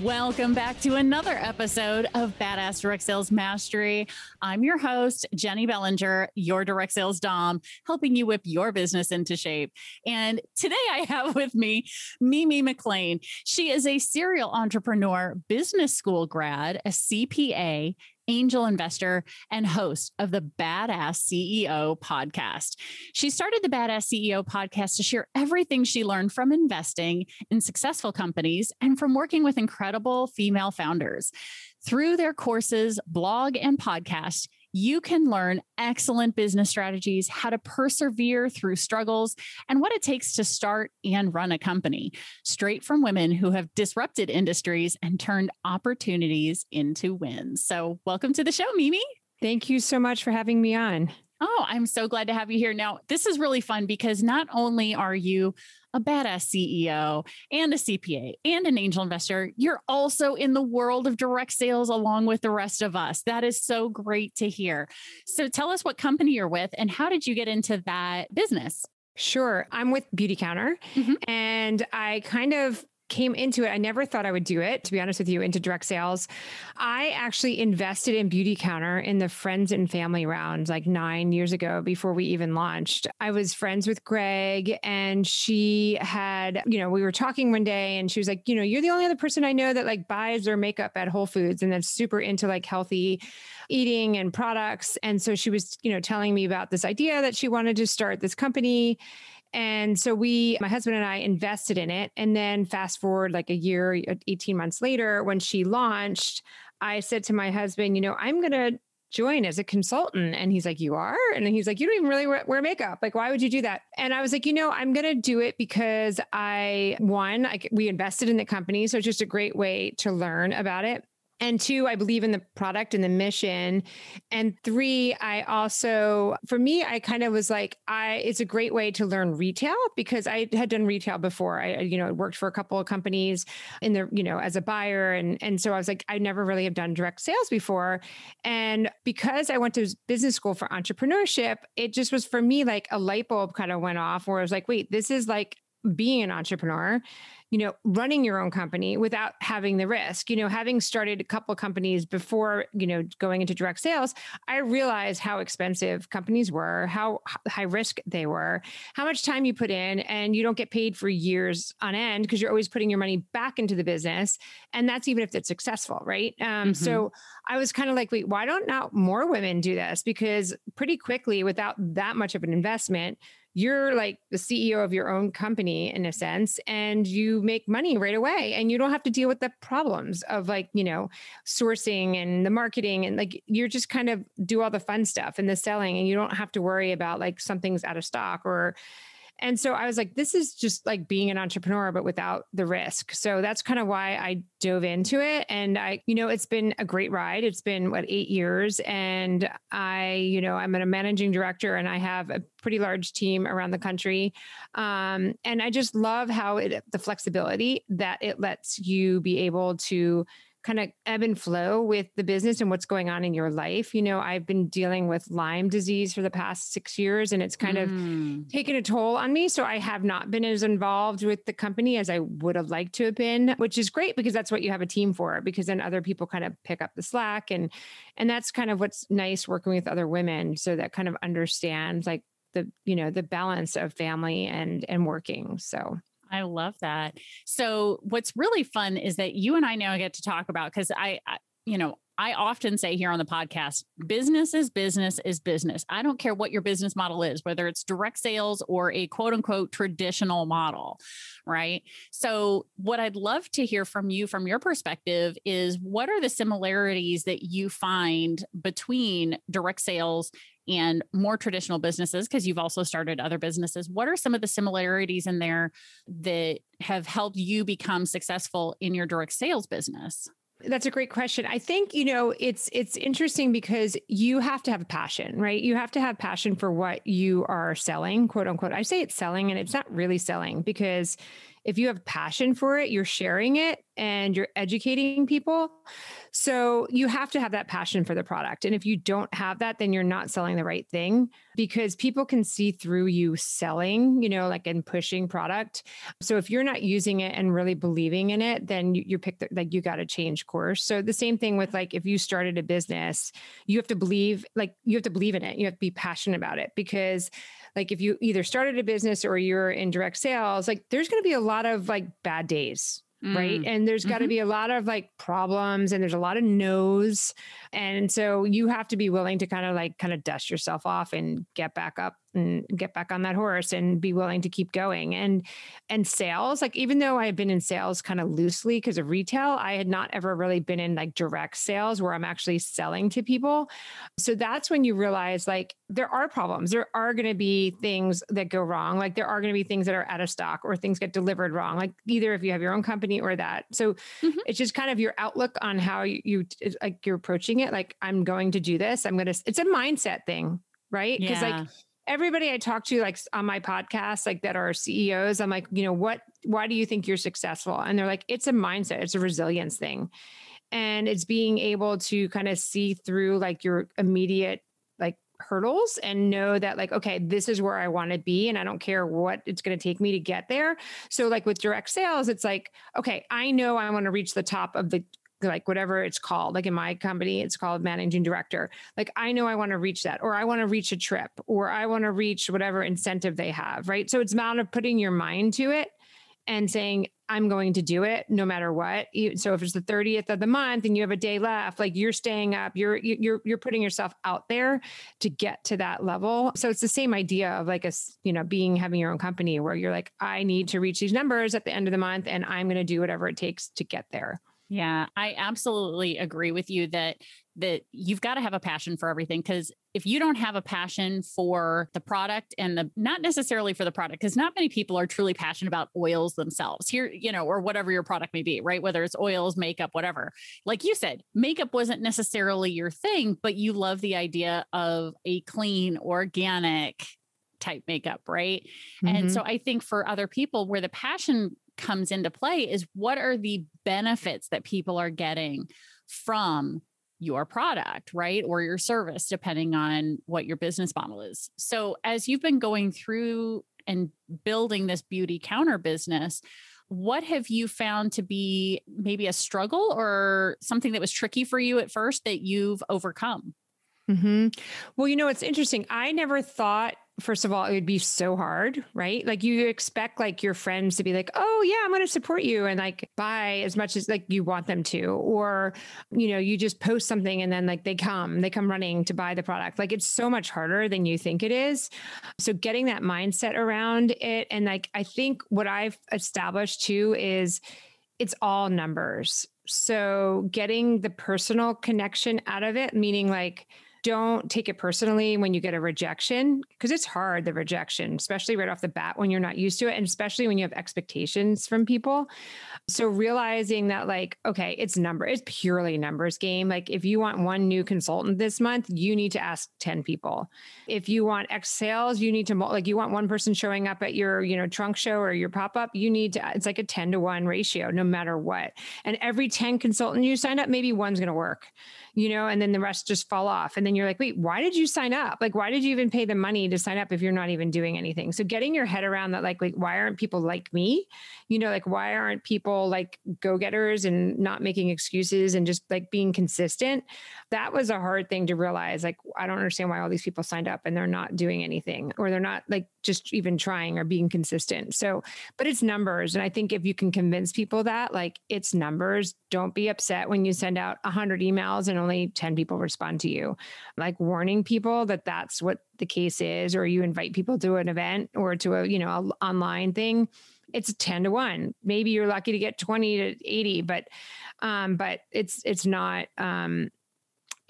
Welcome back to another episode of Badass Direct Sales Mastery. I'm your host, Jenny Bellinger, your direct sales Dom, helping you whip your business into shape. And today I have with me Mimi MacLean. She is a serial entrepreneur, business school grad, a CPA, angel investor, and host of the Badass CEO podcast. She started the Badass CEO podcast to share everything she learned from investing in successful companies and from working with incredible female founders. Through their courses, blog, and podcast, you can learn excellent business strategies, how to persevere through struggles, and what it takes to start and run a company, straight from women who have disrupted industries and turned opportunities into wins. So, welcome to the show, Mimi. Thank you so much for having me on. Oh, I'm so glad to have you here. Now, this is really fun because not only are you a badass CEO and a CPA and an angel investor, you're also in the world of direct sales along with the rest of us. That is so great to hear. So tell us what company you're with and how did you get into that business? Sure. I'm with Beautycounter mm-hmm. and I kind of came into it, I never thought I would do it, to be honest with you, into direct sales. I actually invested in Beautycounter in the friends and family round like nine years ago before we even launched. I was friends with Gregg and she had, you know, we were talking one day and she was like, you know, you're the only other person I know that like buys their makeup at Whole Foods and that's super into like healthy eating and products. And so she was, you know, telling me about this idea that she wanted to start this company. And so we, my husband and I invested in it. And then fast forward like a year, uh, 18 months later, when she launched, I said to my husband, you know, I'm going to join as a consultant. And he's like, You are? And he's like, You don't even really wear, makeup. Like, why would you do that? And I was like, You know, I'm going to do it because I, one, I, we invested in the company. So it's just a great way to learn about it. And two, I believe in the product and the mission. And three, I also, for me, I kind of was like, I, it's a great way to learn retail because I had done retail before. I, you know, worked for a couple of companies in the, you know, as a buyer. And, and so I was like, I never really have done direct sales before. And because I went to business school for entrepreneurship, it just was for me like a light bulb kind of went off where I was like, wait, this is like being an entrepreneur you know, running your own company without having the risk. You know, having started a couple of companies before, you know, going into direct sales, I realized how expensive companies were, how high risk they were, how much time you put in, and you don't get paid for years on end because you're always putting your money back into the business. And that's even if it's successful, right? Um, mm-hmm. So I was kind of like, wait, why don't not more women do this? Because pretty quickly, without that much of an investment, you're like the CEO of your own company in a sense, and you make money right away. And you don't have to deal with the problems of like, you know, sourcing and the marketing. And like, you're just kind of do all the fun stuff and the selling, and you don't have to worry about like something's out of stock or, and so I was like, this is just like being an entrepreneur, but without the risk. So that's kind of why I dove into it. And I, you know, it's been a great ride. It's been what, eight years. And I, you know, I'm a managing director and I have a pretty large team around the country. Um, and I just love how it, the flexibility that it lets you be able to kind of ebb and flow with the business and what's going on in your life. You know, I've been dealing with Lyme disease for the past six years and it's kind mm. of taken a toll on me. So I have not been as involved with the company as I would have liked to have been, which is great because that's what you have a team for, because then other people kind of pick up the slack. And and that's kind of what's nice working with other women. So that kind of understands like the, you know, the balance of family and and working. So I love that. So what's really fun is that you and I now get to talk about because I, I, you know, I often say here on the podcast business is business is business. I don't care what your business model is, whether it's direct sales or a quote unquote traditional model, right? So, what I'd love to hear from you from your perspective is what are the similarities that you find between direct sales and more traditional businesses because you've also started other businesses what are some of the similarities in there that have helped you become successful in your direct sales business that's a great question. I think, you know, it's it's interesting because you have to have a passion, right? You have to have passion for what you are selling, quote unquote. I say it's selling and it's not really selling because if you have passion for it, you're sharing it and you're educating people. So you have to have that passion for the product. And if you don't have that, then you're not selling the right thing because people can see through you selling, you know, like and pushing product. So if you're not using it and really believing in it, then you, you pick the, like you got to change course. So the same thing with like if you started a business, you have to believe, like you have to believe in it. You have to be passionate about it because like if you either started a business or you're in direct sales, like there's going to be a lot of like bad days Mm. Right. And there's got to mm-hmm. be a lot of like problems and there's a lot of no's. And so you have to be willing to kind of like kind of dust yourself off and get back up and get back on that horse and be willing to keep going. And and sales, like even though I had been in sales kind of loosely because of retail, I had not ever really been in like direct sales where I'm actually selling to people. So that's when you realize like there are problems. There are going to be things that go wrong. Like there are going to be things that are out of stock or things get delivered wrong. Like either if you have your own company or that. So mm-hmm. it's just kind of your outlook on how you, you like you're approaching it. Like I'm going to do this. I'm going to. It's a mindset thing, right? Because yeah. like everybody I talk to, like on my podcast, like that are CEOs, I'm like, you know, what, why do you think you're successful? And they're like, it's a mindset, it's a resilience thing. And it's being able to kind of see through like your immediate like hurdles and know that like okay this is where i want to be and i don't care what it's going to take me to get there so like with direct sales it's like okay i know i want to reach the top of the like whatever it's called like in my company it's called managing director. Like i know i want to reach that or i want to reach a trip or i want to reach whatever incentive they have right? So it's about putting your mind to it and saying i'm going to do it no matter what. So if it's the 30th of the month and you have a day left like you're staying up you're you're you're putting yourself out there to get to that level. So it's the same idea of like a you know being having your own company where you're like i need to reach these numbers at the end of the month and i'm going to do whatever it takes to get there yeah, I absolutely agree with you that that you've got to have a passion for everything because if you don't have a passion for the product and the not necessarily for the product because not many people are truly passionate about oils themselves here you know or whatever your product may be right? Whether it's oils makeup whatever. Like you said makeup wasn't necessarily your thing but you love the idea of a clean organic type makeup right mm-hmm. and so i think for other people where the passion comes into play is what are the benefits that people are getting from your product, right? Or your service, depending on what your business model is. So, as you've been going through and building this Beautycounter business, what have you found to be maybe a struggle or something that was tricky for you at first that you've overcome? Mm-hmm. Well, you know, it's interesting. I never thought first of all, it would be so hard, right? Like you expect like your friends to be like, "Oh yeah, I'm going to support you," and like buy as much as like you want them to, or you know, you just post something and then like they come, they come running to buy the product. Like it's so much harder than you think it is. So getting that mindset around it, and like I think what I've established too is it's all numbers. So getting the personal connection out of it, meaning like don't take it personally when you get a rejection because it's hard the rejection especially right off the bat when you're not used to it and especially when you have expectations from people. So realizing that like okay it's number it's purely numbers game. Like if you want one new consultant this month you need to ask 10 people. If you want x sales you need to like you want one person showing up at your you know trunk show or your pop-up you need to it's like a 10 to 1 ratio no matter what. And every 10 consultant you sign up maybe one's going to work you know and then the rest just fall off and then you're like, wait, why did you sign up? Like, why did you even pay the money to sign up if you're not even doing anything? So getting your head around that, like, like why aren't people like me? You know, like why aren't people like go-getters and not making excuses and just like being consistent? That was a hard thing to realize. Like, I don't understand why all these people signed up and they're not doing anything or they're not like just even trying or being consistent. So, but it's numbers. And I think if you can convince people that, like, it's numbers, don't be upset when you send out 100 emails and only 10 people respond to you. Like, warning people that that's what the case is, or you invite people to an event or to a, you know, online thing. It's 10 to 1. Maybe you're lucky to get 20 to 80, but um, but it's it's not um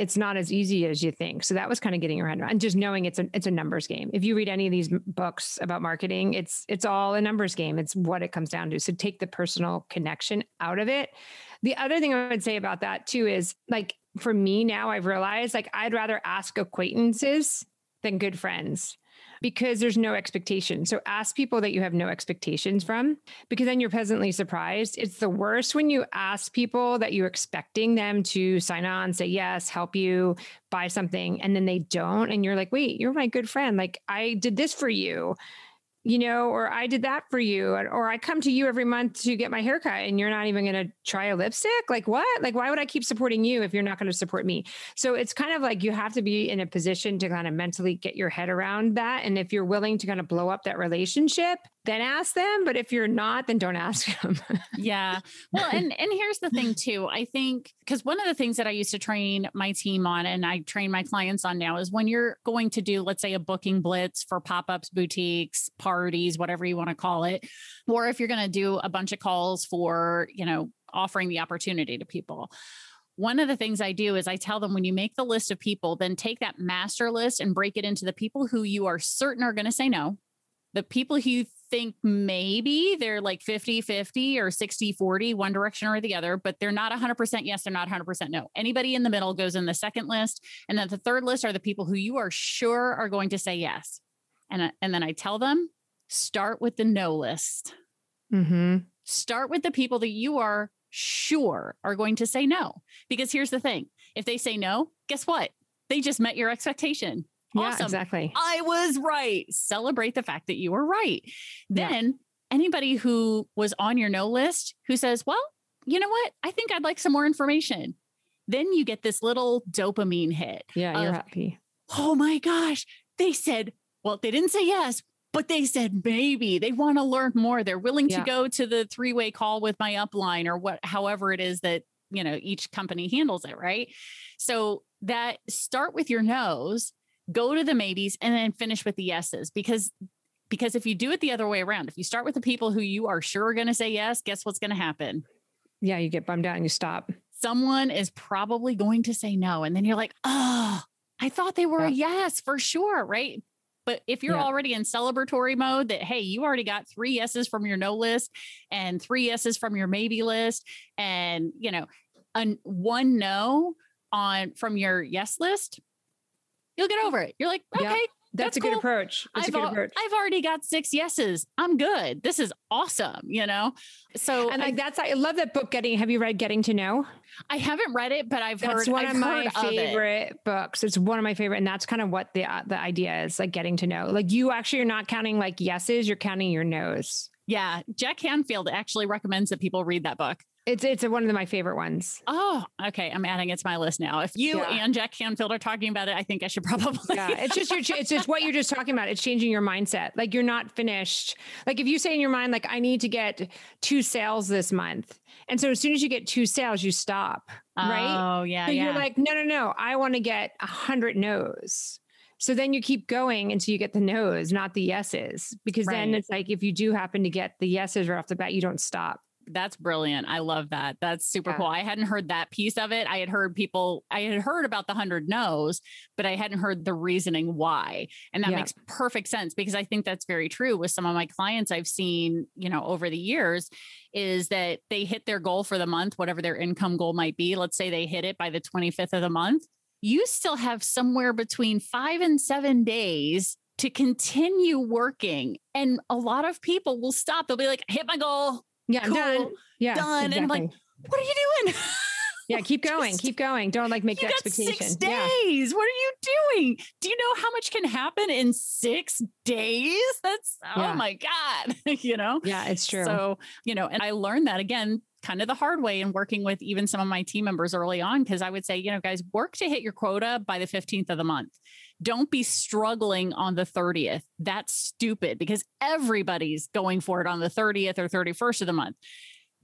it's not as easy as you think. So that was kind of getting your head around and just knowing it's a it's a numbers game. If you read any of these books about marketing, it's it's all a numbers game. It's what it comes down to. So take the personal connection out of it. The other thing I would say about that too is like for me now I've realized like I'd rather ask acquaintances than good friends because there's no expectation. So ask people that you have no expectations from because then you're pleasantly surprised. It's the worst when you ask people that you're expecting them to sign on, say yes, help you buy something, and then they don't. And you're like, wait, you're my good friend. Like I did this for you you know, or I did that for you, or I come to you every month to get my haircut and you're not even going to try a lipstick? Like, what? Like, why would I keep supporting you if you're not going to support me? So it's kind of like you have to be in a position to kind of mentally get your head around that. And if you're willing to kind of blow up that relationship, then ask them. But if you're not, then don't ask them. yeah. Well, and and here's the thing too. I think because one of the things that I used to train my team on and I train my clients on now is when you're going to do, let's say, a booking blitz for pop-ups, boutiques, parties, whatever you want to call it, or if you're going to do a bunch of calls for, you know, offering the opportunity to people one of the things I do is I tell them when you make the list of people, then take that master list and break it into the people who you are certain are going to say no, the people who you think maybe they're like 50 50 or 60 40, one direction or the other, but they're not 100% yes, they're not 100% no. Anybody in the middle goes in the second list. And then the third list are the people who you are sure are going to say yes. And, and then I tell them start with the no list. Mm-hmm. Start with the people that you are sure are going to say no. Because here's the thing if they say no, guess what? They just met your expectation. Awesome. Yeah, exactly. I was right. Celebrate the fact that you were right. Then yeah. anybody who was on your no list who says, well, you know what? I think I'd like some more information. Then you get this little dopamine hit. Yeah, of, you're happy. Oh my gosh. They said, well, they didn't say yes, but they said maybe they want to learn more. They're willing yeah. to go to the three way call with my upline or what, however it is that, you know, each company handles it. Right. So that start with your no's go to the maybes and then finish with the yeses because because if you do it the other way around if you start with the people who you are sure are going to say yes guess what's going to happen yeah you get bummed out and you stop someone is probably going to say no and then you're like oh i thought they were yeah. yes for sure right but if you're yeah. already in celebratory mode that hey you already got three yeses from your no list and three yeses from your maybe list and you know an one no on from your yes list you'll get over it. You're like, okay, that's, that's, a cool. good approach. That's I've, a good approach. I've already got six yeses. I'm good. This is awesome, you know? So And like I, that's I love that book getting have you read Getting to Know? I haven't read it, but I've that's heard one I've of my favorite of books. It's one of my favorite and that's kind of what the uh, the idea is, like getting to know. Like you actually are not counting like yeses, you're counting your no's. Yeah, Jack Canfield actually recommends that people read that book. It's it's one of my favorite ones. Oh, okay. I'm adding it to my list now. If you yeah. and Jack Canfield are talking about it, I think I should probably. Yeah, it's just your, it's just what you're just talking about. It's changing your mindset. Like you're not finished. Like if you say in your mind, like I need to get two sales this month, and so as soon as you get two sales, you stop. Right? Oh yeah. So yeah. you're like, no, no, no. I want to get a hundred no's. So then you keep going until you get the no's, not the yeses, because right. then it's like if you do happen to get the yeses right off the bat, you don't stop that's brilliant. I love that. That's super yeah. cool. I hadn't heard that piece of it. I had heard people, I had heard about the hundred no's, but I hadn't heard the reasoning why. And that yeah. makes perfect sense because I think that's very true with some of my clients I've seen, you know, over the years is that they hit their goal for the month, whatever their income goal might be. Let's say they hit it by the 25th of the month. You still have somewhere between five and seven days to continue working. And a lot of people will stop. They'll be like, hit my goal yeah, cool, done. Yeah, done. Exactly. And I'm like, what are you doing? yeah, keep going, Just, keep going. Don't like make the expectation. Six days. Yeah. What are you doing? Do you know how much can happen in six days? That's oh yeah. oh my God. you know? Yeah, it's true. So, you know, and I learned that again kind of the hard way in working with even some of my team members early on because I would say, you know, guys, work to hit your quota by the 15th of the month. Don't be struggling on the 30th. That's stupid because everybody's going for it on the 30th or 31st of the month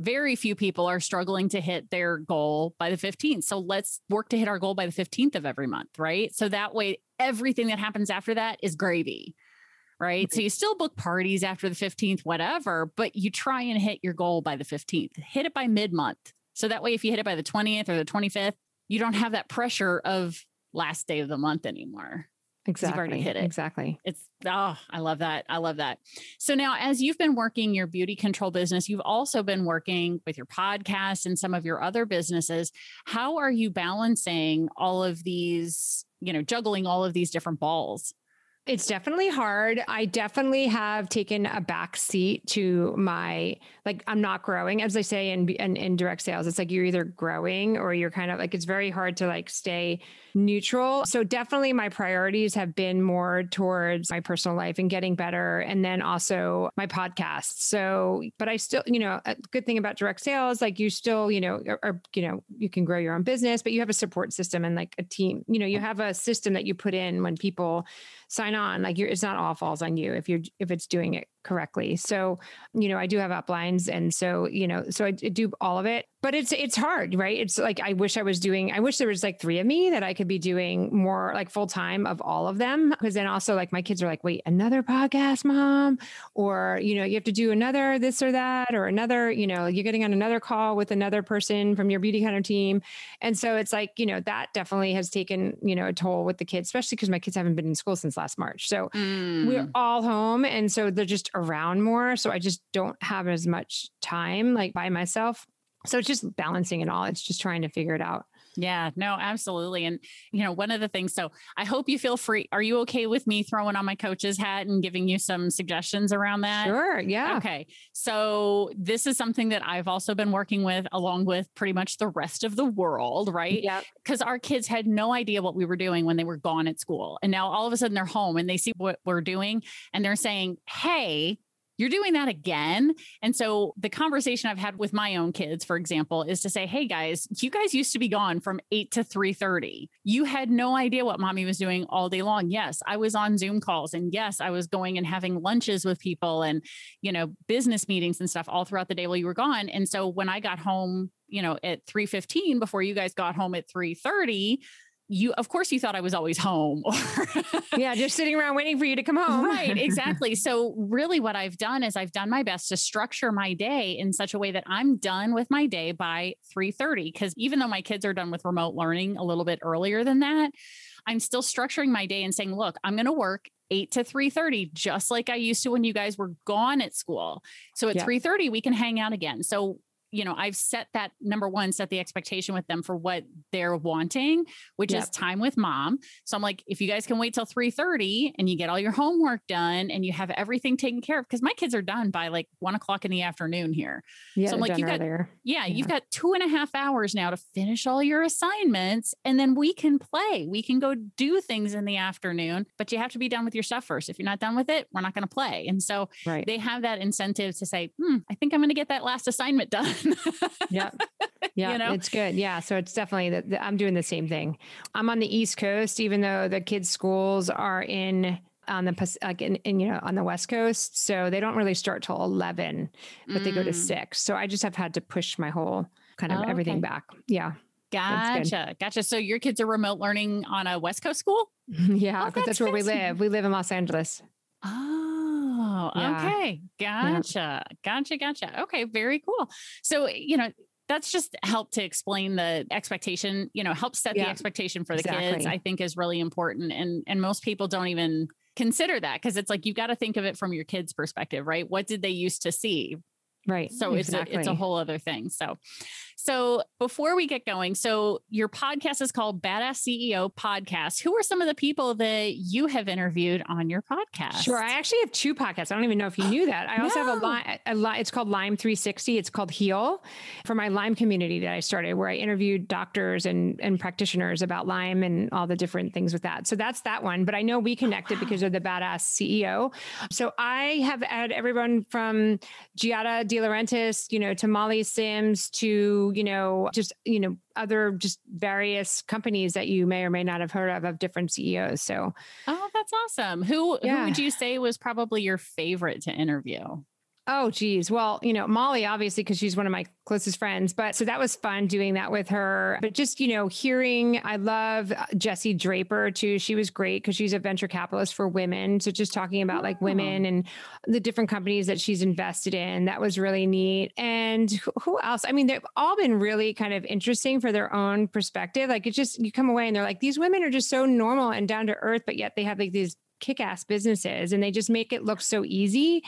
very few people are struggling to hit their goal by the 15th. So let's work to hit our goal by the 15th of every month, right? So that way, everything that happens after that is gravy, right? Mm-hmm. So you still book parties after the 15th, whatever, but you try and hit your goal by the 15th, hit it by mid month. So that way, if you hit it by the 20th or the 25th, you don't have that pressure of last day of the month anymore. Exactly. You've already hit it. Exactly. It's oh, I love that. I love that. So now as you've been working your Beautycounter business, you've also been working with your podcast and some of your other businesses. How are you balancing all of these, you know, juggling all of these different balls? It's definitely hard. I definitely have taken a back seat to my like I'm not growing, as I say in, in, in direct sales. It's like you're either growing or you're kind of like it's very hard to like stay neutral. So definitely my priorities have been more towards my personal life and getting better, and then also my podcast. So, but I still, you know, a good thing about direct sales, like you still, you know, are, you know, you can grow your own business, but you have a support system and like a team. You know, you mm. have a system that you put in when people sign on. Like you're it's not all falls on you if you're if it's doing it correctly. So, you know, I do have uplines. And so, you know, so I do all of it, but it's, it's hard, right? It's like, I wish I was doing, I wish there was like three of me that I could be doing more like full time of all of them. Cause then also like my kids are like, wait, another podcast, mom, or, you know, you have to do another this or that, or another, you know, you're getting on another call with another person from your Beautycounter team. And so it's like, you know, that definitely has taken, you know, a toll with the kids, especially because my kids haven't been in school since last March. So mm. we're all home. And so they're just around more. So I just don't have as much time like by myself. So it's just balancing it all. It's just trying to figure it out. Yeah, no, absolutely. And, you know, one of the things, so I hope you feel free. Are you okay with me throwing on my coach's hat and giving you some suggestions around that? Sure. Yeah. Okay. So this is something that I've also been working with along with pretty much the rest of the world, right? Yeah. Because our kids had no idea what we were doing when they were gone at school. And now all of a sudden they're home and they see what we're doing and they're saying, Hey, you're doing that again. And so the conversation I've had with my own kids, for example, is to say, hey guys, you guys used to be gone from 8 to 3:30. You had no idea what mommy was doing all day long. Yes, I was on Zoom calls and yes, I was going and having lunches with people and, you know, business meetings and stuff all throughout the day while you were gone. And so when I got home, you know, at 3:15 before you guys got home at 3:30, you of course you thought I was always home yeah, just sitting around waiting for you to come home. right, exactly. So really what I've done is I've done my best to structure my day in such a way that I'm done with my day by 3:30 because even though my kids are done with remote learning a little bit earlier than that, I'm still structuring my day and saying, look, I'm going to work 8 to 3:30 just like I used to when you guys were gone at school. So at yeah. 3:30 we can hang out again. So you know, I've set that number one, set the expectation with them for what they're wanting, which yep. is time with mom. So I'm like, if you guys can wait till 3.30 and you get all your homework done and you have everything taken care of, because my kids are done by like one o'clock in the afternoon here. Yeah. So I'm like, you got, yeah, yeah, you've got two and a half hours now to finish all your assignments and then we can play. We can go do things in the afternoon, but you have to be done with your stuff first. If you're not done with it, we're not going to play. And so right. they have that incentive to say, hmm, I think I'm going to get that last assignment done. Yeah. Yeah. You know? It's good. Yeah. So it's definitely that I'm doing the same thing. I'm on the East Coast, even though the kids' schools are in on the like in, in, you know on the west coast so they don't really start till 11 but mm. they go to mm. 6 so i just have had to push my whole kind of oh, everything okay. back yeah Gotcha. Gotcha. So your kids are remote learning on a West Coast school? yeah, because oh, that's, that's where we live. We live in Los Angeles. Oh, yeah. okay. Gotcha. Yeah. Gotcha. Gotcha. Okay. Very cool. So, you know, that's just help to explain the expectation, you know, help set yeah, the expectation for the exactly. kids, I think is really important. And and most people don't even consider that because it's like you've got to think of it from your kids' perspective, right? What did they used to see? Right. So exactly. it's a, it's a whole other thing. So so before we get going, so your podcast is called Badass CEO Podcast. Who are some of the people that you have interviewed on your podcast? Sure. I actually have two podcasts. I don't even know if you knew that. I also no. have a lot, a line, it's called Lyme 360. It's called Heal for my Lyme community that I started, where I interviewed doctors and, and practitioners about Lyme and all the different things with that. So that's that one. But I know we oh, connected because of the Badass CEO. So I have had everyone from Giada De Laurentiis, you know, to Molly Sims to you know, just, you know, other just various companies that you may or may not have heard of of different CEOs. So, oh, that's awesome. Who yeah. who would you say was probably your favorite to interview? Oh, geez. Well, you know, Molly, obviously, because she's one of my closest friends. But so that was fun doing that with her. But just, you know, hearing, I love uh, Jesse Draper too. She was great because she's a venture capitalist for women. So just talking about like women and the different companies that she's invested in, that was really neat. And who else? I mean, they've all been really kind of interesting for their own perspective. Like it just, you come away and they're like, these women are just so normal and down to earth, but yet they have like these kick-ass businesses and they just make it look so easy.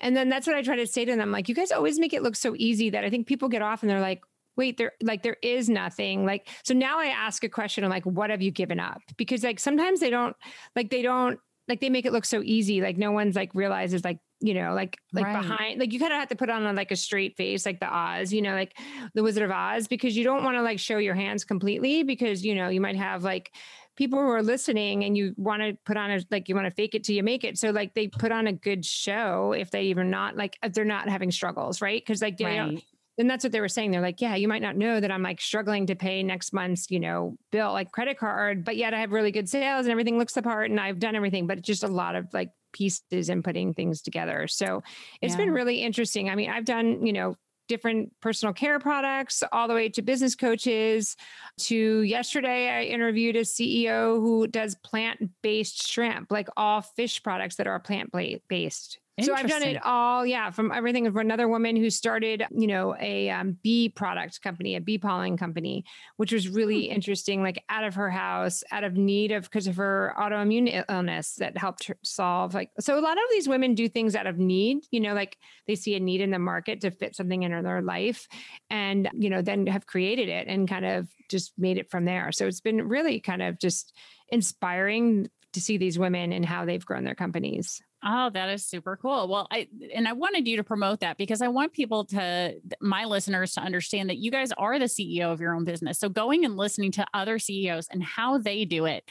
And then that's what I try to say to them like you guys always make it look so easy that I think people get off and they're like wait there like there is nothing like so now I ask a question I'm like what have you given up? Because like sometimes they don't like they don't like they make it look so easy like no one's like realizes like you know, like like right. behind, like you kind of have to put on a, like a straight face, like the Oz, you know, like the Wizard of Oz, because you don't want to like show your hands completely, because you know you might have like people who are listening and you want to put on a like you want to fake it till you make it. So like they put on a good show if they even not like if they're not having struggles right? Because like right. and that's what they were saying. They're like yeah you might not know that i'm like struggling to pay next month's you know bill like credit card but yet i have really good sales and everything looks the part and i've done everything but it's just a lot of like pieces and putting things together. So it's yeah. been really interesting. I mean i've done you know different personal care products all the way to business coaches. To yesterday i interviewed a ceo who does plant-based shrimp like all fish products that are plant-based so I've done it all, yeah, from everything from another woman who started, you know, a um, bee product company, a bee pollen company, which was really hmm. interesting, like out of her house, out of need of because of her autoimmune illness that helped her solve. Like, so a lot of these women do things out of need, you know, like they see a need in the market to fit something in their life and, you know, then have created it and kind of just made it from there. So it's been really kind of just inspiring to see these women and how they've grown their companies. Oh, that is super cool. Well, I and I wanted you to promote that because I want people to my listeners to understand that you guys are the CEO of your own business. So going and listening to other CEOs and how they do it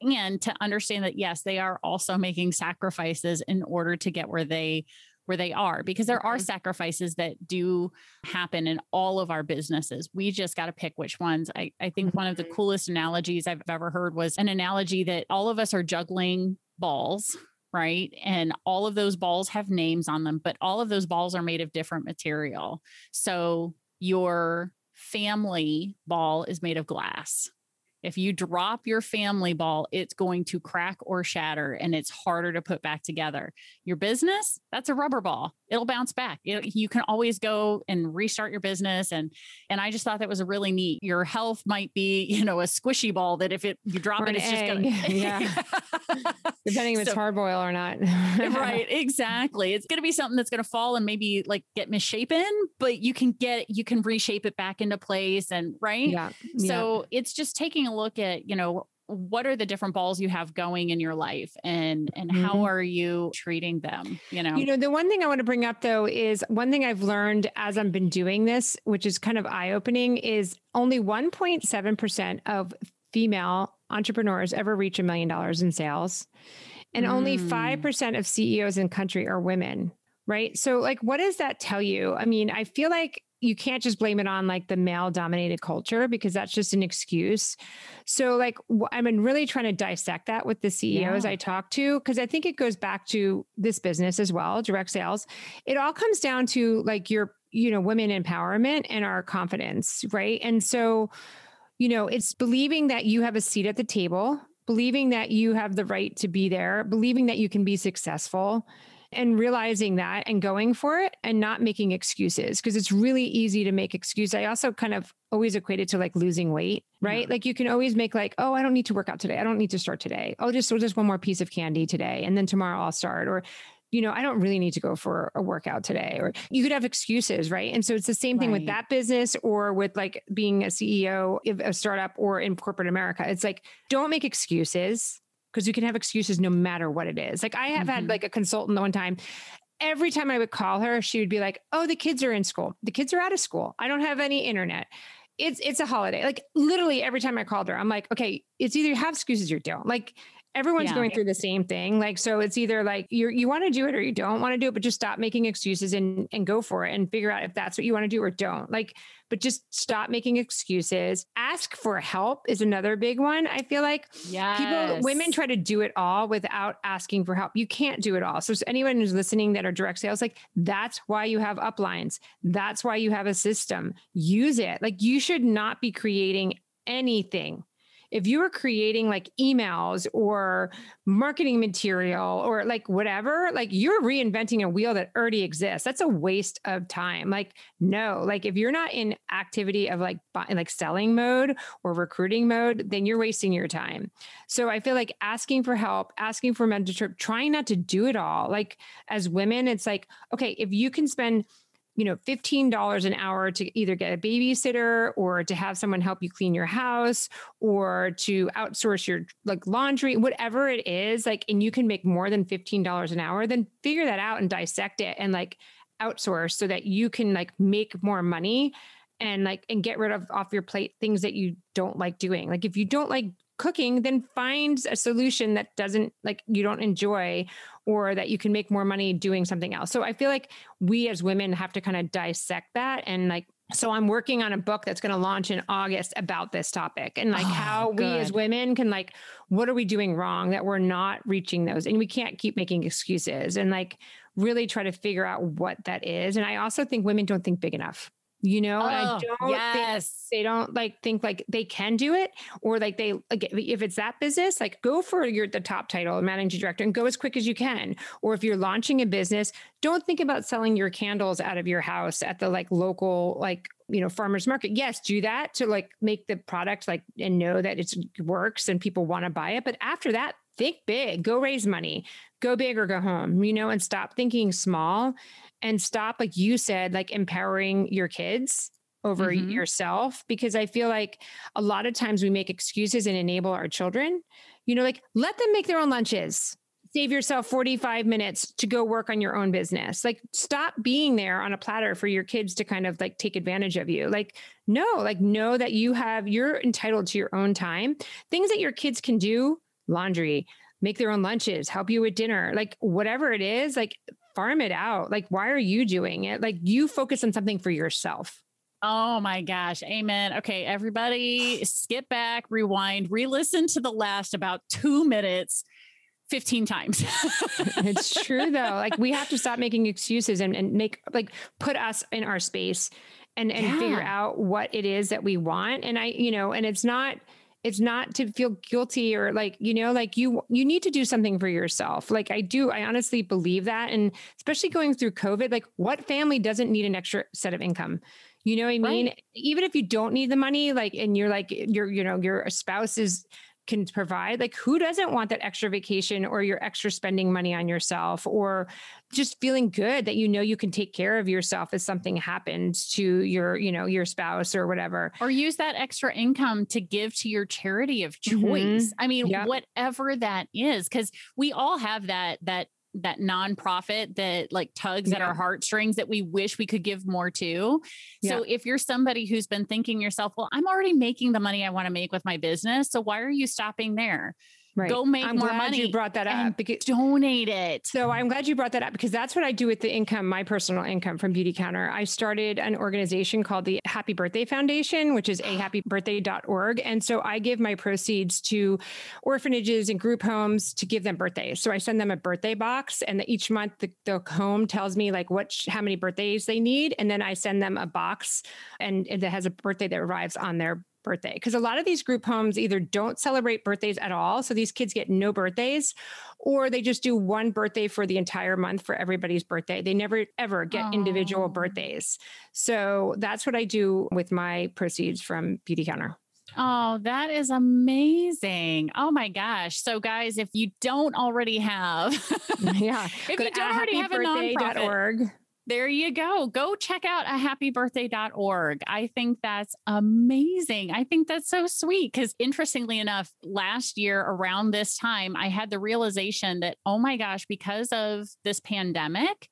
and to understand that yes, they are also making sacrifices in order to get where they where they are because there are mm-hmm. sacrifices that do happen in all of our businesses. We just got to pick which ones. I, I think one of the mm-hmm. coolest analogies I've ever heard was an analogy that all of us are juggling balls right? And all of those balls have names on them, but all of those balls are made of different material. So your family ball is made of glass. If you drop your family ball, it's going to crack or shatter and it's harder to put back together. Your business, that's a rubber ball. It'll bounce back. It, you can always go and restart your business and and I just thought that was a really neat. Your health might be, you know, a squishy ball that if it you drop or it, it's egg. just going yeah. Depending if so, it's hard boil or not. right, exactly. It's going to be something that's going to fall and maybe like get misshapen, but you can get you can reshape it back into place and right? Yeah. So yeah. it's just taking a look at, you know, what are the different balls you have going in your life and and mm-hmm. how are you treating them you know you know the one thing i want to bring up though is one thing i've learned as i've been doing this which is kind of eye-opening is only 1.7% of female entrepreneurs ever reach a million dollars in sales and mm. only 5% of ceos in country are women right so like what does that tell you i mean i feel like you can't just blame it on like the male dominated culture because that's just an excuse. So like I've been really trying to dissect that with the CEOs yeah. I talk to because I think it goes back to this business as well, direct sales. It all comes down to like your you know women empowerment and our confidence, right? And so you know, it's believing that you have a seat at the table, believing that you have the right to be there, believing that you can be successful and realizing that and going for it and not making excuses because it's really easy to make excuses. I also kind of always equate it to like losing weight, right? Yeah. Like you can always make like, oh, I don't need to work out today. I don't need to start today. I'll just, just one more piece of candy today. And then tomorrow I'll start. Or you know, I don't really need to go for a workout today. Or you could have excuses, right? And so it's the same thing right. with that business or with like being a CEO of a startup or in corporate America. It's like, don't make excuses because you can have excuses no matter what it is. Like I have mm-hmm. had like a consultant one time. Every time I would call her, she would be like, "Oh, the kids are in school. The kids are out of school. I don't have any internet. It's it's a holiday." Like literally every time I called her, I'm like, "Okay, it's either you have excuses or you don't." Like everyone's yeah. going through the same thing. Like, so it's either like you you want to do it or you don't want to do it, but just stop making excuses and and go for it and figure out if that's what you want to do or don't. Like, but just stop making excuses. Ask for help is another big one. I feel like yeah, people women try to do it all without asking for help. You can't do it all. So anyone who's listening that are direct sales, like that's why you have uplines. That's why you have a system. Use it. Like you should not be creating anything if you are creating like emails or marketing material or like whatever, like you're reinventing a wheel that already exists. That's a waste of time. Like, no, like if you're not in activity of like like selling mode or recruiting mode, then you're wasting your time. So I feel like asking for help, asking for mentorship, trying not to do it all. Like as women, it's like, okay, if you can spend you know, $15 an hour to either get a babysitter or to have someone help you clean your house or to outsource your like laundry, whatever it is, like, and you can make more than $15 an hour, then figure that out and dissect it and like outsource so that you can like make more money and like and get rid of off your plate things that you don't like doing. Like if you don't like cooking, then find a solution that doesn't like you don't enjoy or that you can make more money doing something else. So I feel like we as women have to kind of dissect that and like so I'm working on a book that's going to launch in August about this topic and like oh, how good. we as women can like what are we doing wrong that we're not reaching those and we can't keep making excuses and like really try to figure out what that is. And I also think women don't think big enough you know oh, i don't yes. they don't like think like they can do it or like they like if it's that business like go for your the top title managing director and go as quick as you can. Or if you're launching a business don't think about selling your candles out of your house at the like local like you know farmers market. Yes do that to like make the product like and know that it works and people want to buy it. But after that think big go raise money go big or go home you know and stop thinking small and stop, like you said, like empowering your kids over mm-hmm. yourself because I feel like a lot of times we make excuses and enable our children. You know, like let them make their own lunches. Save yourself 45 minutes to go work on your own business. Like stop being there on a platter for your kids to kind of like take advantage of you. Like no, like know that you have you're entitled to your own time. Things that your kids can do, laundry, make their own lunches, help you with dinner, like whatever it is, like farm it out. Like, why are you doing it? Like, you focus on something for yourself. Oh my gosh. Amen. Okay, everybody, skip back, rewind, re listen to the last about two minutes. 15 times. it's true though. Like we have to stop making excuses and, and make like put us in our space and and yeah. figure out what it is that we want. And I, you know, and it's not it's not to feel guilty or like you know like you you need to do something for yourself. Like i do i honestly believe that. And especially going through covid like what family doesn't need an extra set of income? You know what i mean? Right. even if you don't need the money like and you're like your you know your spouse is can provide like who doesn't want that extra vacation or your extra spending money on yourself or just feeling good that you know you can take care of yourself if something happens to your you know your spouse or whatever or use that extra income to give to your charity of mm-hmm. choice mm-hmm. i mean yep. whatever that is cuz we all have that that that nonprofit that like tugs yeah. at our heartstrings that we wish we could give more to. Yeah. So if you're somebody who's been thinking yourself, well, I'm already making the money I want to make with my business. So why are you stopping there? Right. Go make I'm more glad money. You brought that up because donate it. So I'm glad you brought that up because that's what I do with the income, my personal income from Beautycounter. I started an organization called the Happy Birthday Foundation, which is a ah. ahappybirthday.org. And so I give my proceeds to orphanages and group homes to give them birthdays. So I send them a birthday box, and each month the, the home tells me like what how many birthdays they need, and then I send them a box, and it has a birthday that arrives on their birthday because a lot of these group homes either don't celebrate birthdays at all so these kids get no birthdays or they just do one birthday for the entire month for everybody's birthday they never ever get Aww. individual birthdays so that's what i do with my proceeds from Beautycounter. Oh, that is amazing. Oh my gosh. So guys, if you don't already have yeah, if you don't already have a nonprofit, org. There you go. Go check out a happybirthday.org. I think that's amazing. I think that's so sweet because interestingly enough, last year around this time, I had the realization that, oh my gosh, because of this pandemic,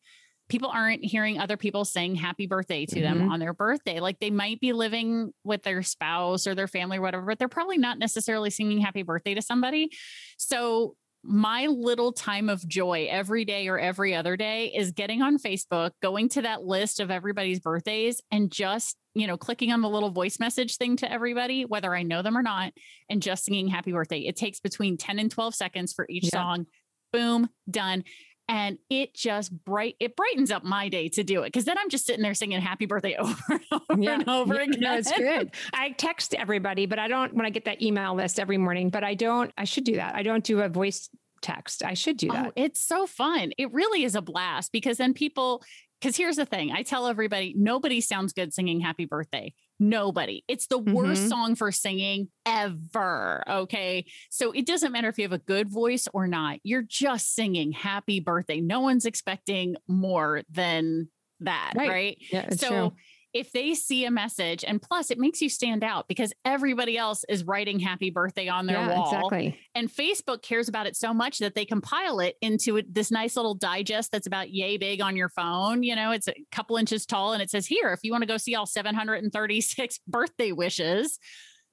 people aren't hearing other people saying happy birthday to them mm-hmm. on their birthday. Like they might be living with their spouse or their family or whatever, but they're probably not necessarily singing happy birthday to somebody. So my little time of joy every day or every other day is getting on Facebook, going to that list of everybody's birthdays and just, you know, clicking on the little voice message thing to everybody, whether I know them or not, and just singing happy birthday. It takes between 10 and 12 seconds for each yeah. song. Boom, done and it just bright it brightens up my day to do it because then I'm just sitting there singing happy birthday over and over yeah. and over yeah, again. No, it's good. I text everybody, but I don't when I get that email list every morning, but I don't I should do that. I don't do a voice text. I should do oh, that. Oh, it's so fun. It really is a blast because then people because here's the thing I tell everybody nobody sounds good singing happy birthday. Nobody. It's the mm-hmm. worst song for singing ever. Okay. So it doesn't matter if you have a good voice or not, you're just singing happy birthday. No one's expecting more than that. Right. right? Yeah. so true if they see a message and plus it makes you stand out because everybody else is writing happy birthday on their yeah, wall. exactly. And facebook cares about it so much that they compile it into this nice little digest that's about yay big on your phone you know it's a couple inches tall and it says here if you want to go see all 736 birthday wishes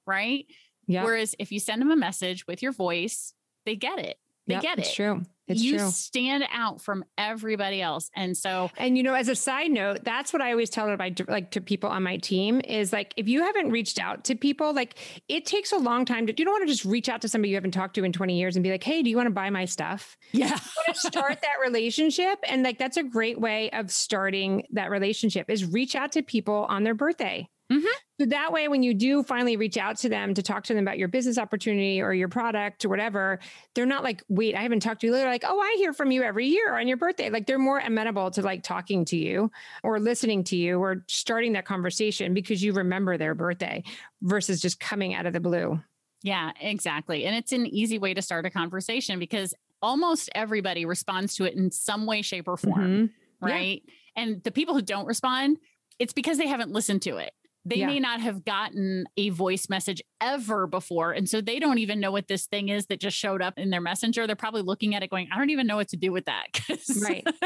right? Yeah. Whereas if you send them a message with your voice they get it they yep, get it. It's true. It's you true. stand out from everybody else. And so, and you know, as a side note, that's what I always tell my like to people on my team is like, if you haven't reached out to people, like it takes a long time to, you don't want to just reach out to somebody you haven't talked to in 20 years and be like, Hey, do you want to buy my stuff? Yeah. start that relationship. And like, that's a great way of starting that relationship is reach out to people on their birthday. Mm-hmm. So that way, when you do finally reach out to them to talk to them about your business opportunity or your product or whatever, they're not like, wait, I haven't talked to you. They're like, oh, I hear from you every year on your birthday. Like they're more amenable to like talking to you or listening to you or starting that conversation because you remember their birthday versus just coming out of the blue. Yeah, exactly. And it's an easy way to start a conversation because almost everybody responds to it in some way, shape, or form. Mm-hmm. Right. Yeah. And the people who don't respond, it's because they haven't listened to it. They yeah. may not have gotten a voice message ever before. And so they don't even know what this thing is that just showed up in their messenger. They're probably looking at it going, I don't even know what to do with that. right.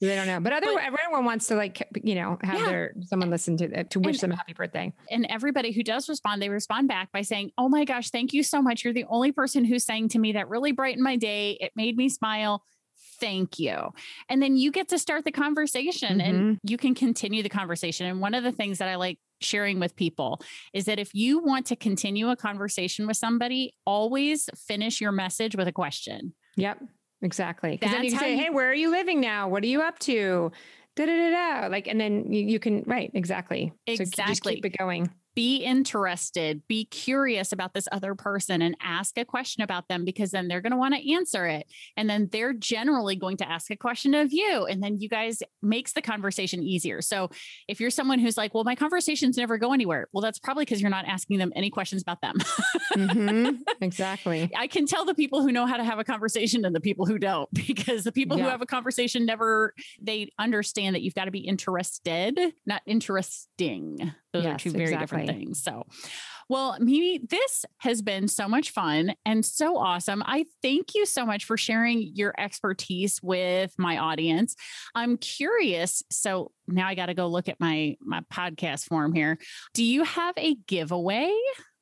They don't know. But, other, but everyone wants to like, you know, have yeah. their someone listen to to wish and, them a happy birthday. And everybody who does respond, they respond back by saying, Oh my gosh, thank you so much. You're the only person who's saying to me that really brightened my day. It made me smile thank you. And then you get to start the conversation mm-hmm. and you can continue the conversation. And one of the things that I like sharing with people is that if you want to continue a conversation with somebody, always finish your message with a question. Yep, exactly. Because then you can say, you- "Hey, where are you living now? What are you up to?" Da da da da. Like, and then you, you can right exactly exactly so just keep it going be interested, be curious about this other person and ask a question about them because then they're going to want to answer it. And then they're generally going to ask a question of you. And then you guys makes the conversation easier. So if you're someone who's like, well, my conversations never go anywhere, well, that's probably because you're not asking them any questions about them. mm-hmm. Exactly. I can tell the people who know how to have a conversation and the people who don't, because the people yeah. who have a conversation never, they understand that you've got to be interested, not interesting. Those yes, are two very exactly. different things. So, well, Mimi, this has been so much fun and so awesome. I thank you so much for sharing your expertise with my audience. I'm curious. So now I got to go look at my my podcast form here. Do you have a giveaway?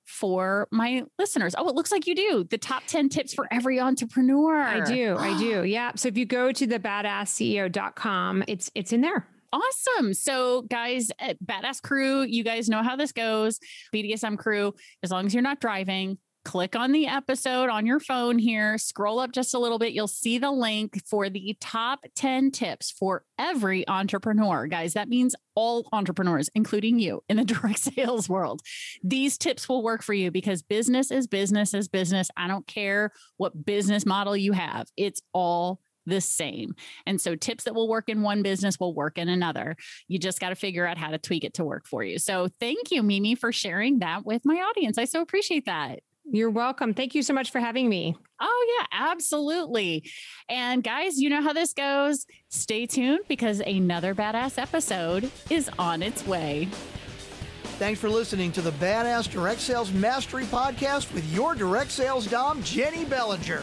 for my listeners. Oh, it looks like you do. The top 10 tips for every entrepreneur. I do. I do. Yeah. So if you go to the badassceo.com, it's it's in there. Awesome. So, guys, eh, Badass Crew, you guys know how this goes. BDSM Crew, as long as you're not driving, click on the episode on your phone here, scroll up just a little bit. You'll see the link for the top 10 tips for every entrepreneur. Guys, that means all entrepreneurs, including you in the direct sales world. These tips will work for you because business is business is business. I don't care what business model you have, it's all the same. And so tips that will work in one business will work in another. You just got to figure out how to tweak it to work for you. So thank you, Mimi, for sharing that with my audience. I so appreciate that. You're welcome. Thank you so much for having me. Oh, yeah, absolutely. And guys, you know how this goes. Stay tuned because another badass episode is on its way. Thanks for listening to the Badass Direct Sales Mastery Podcast with your direct sales dom, Jenny Bellinger.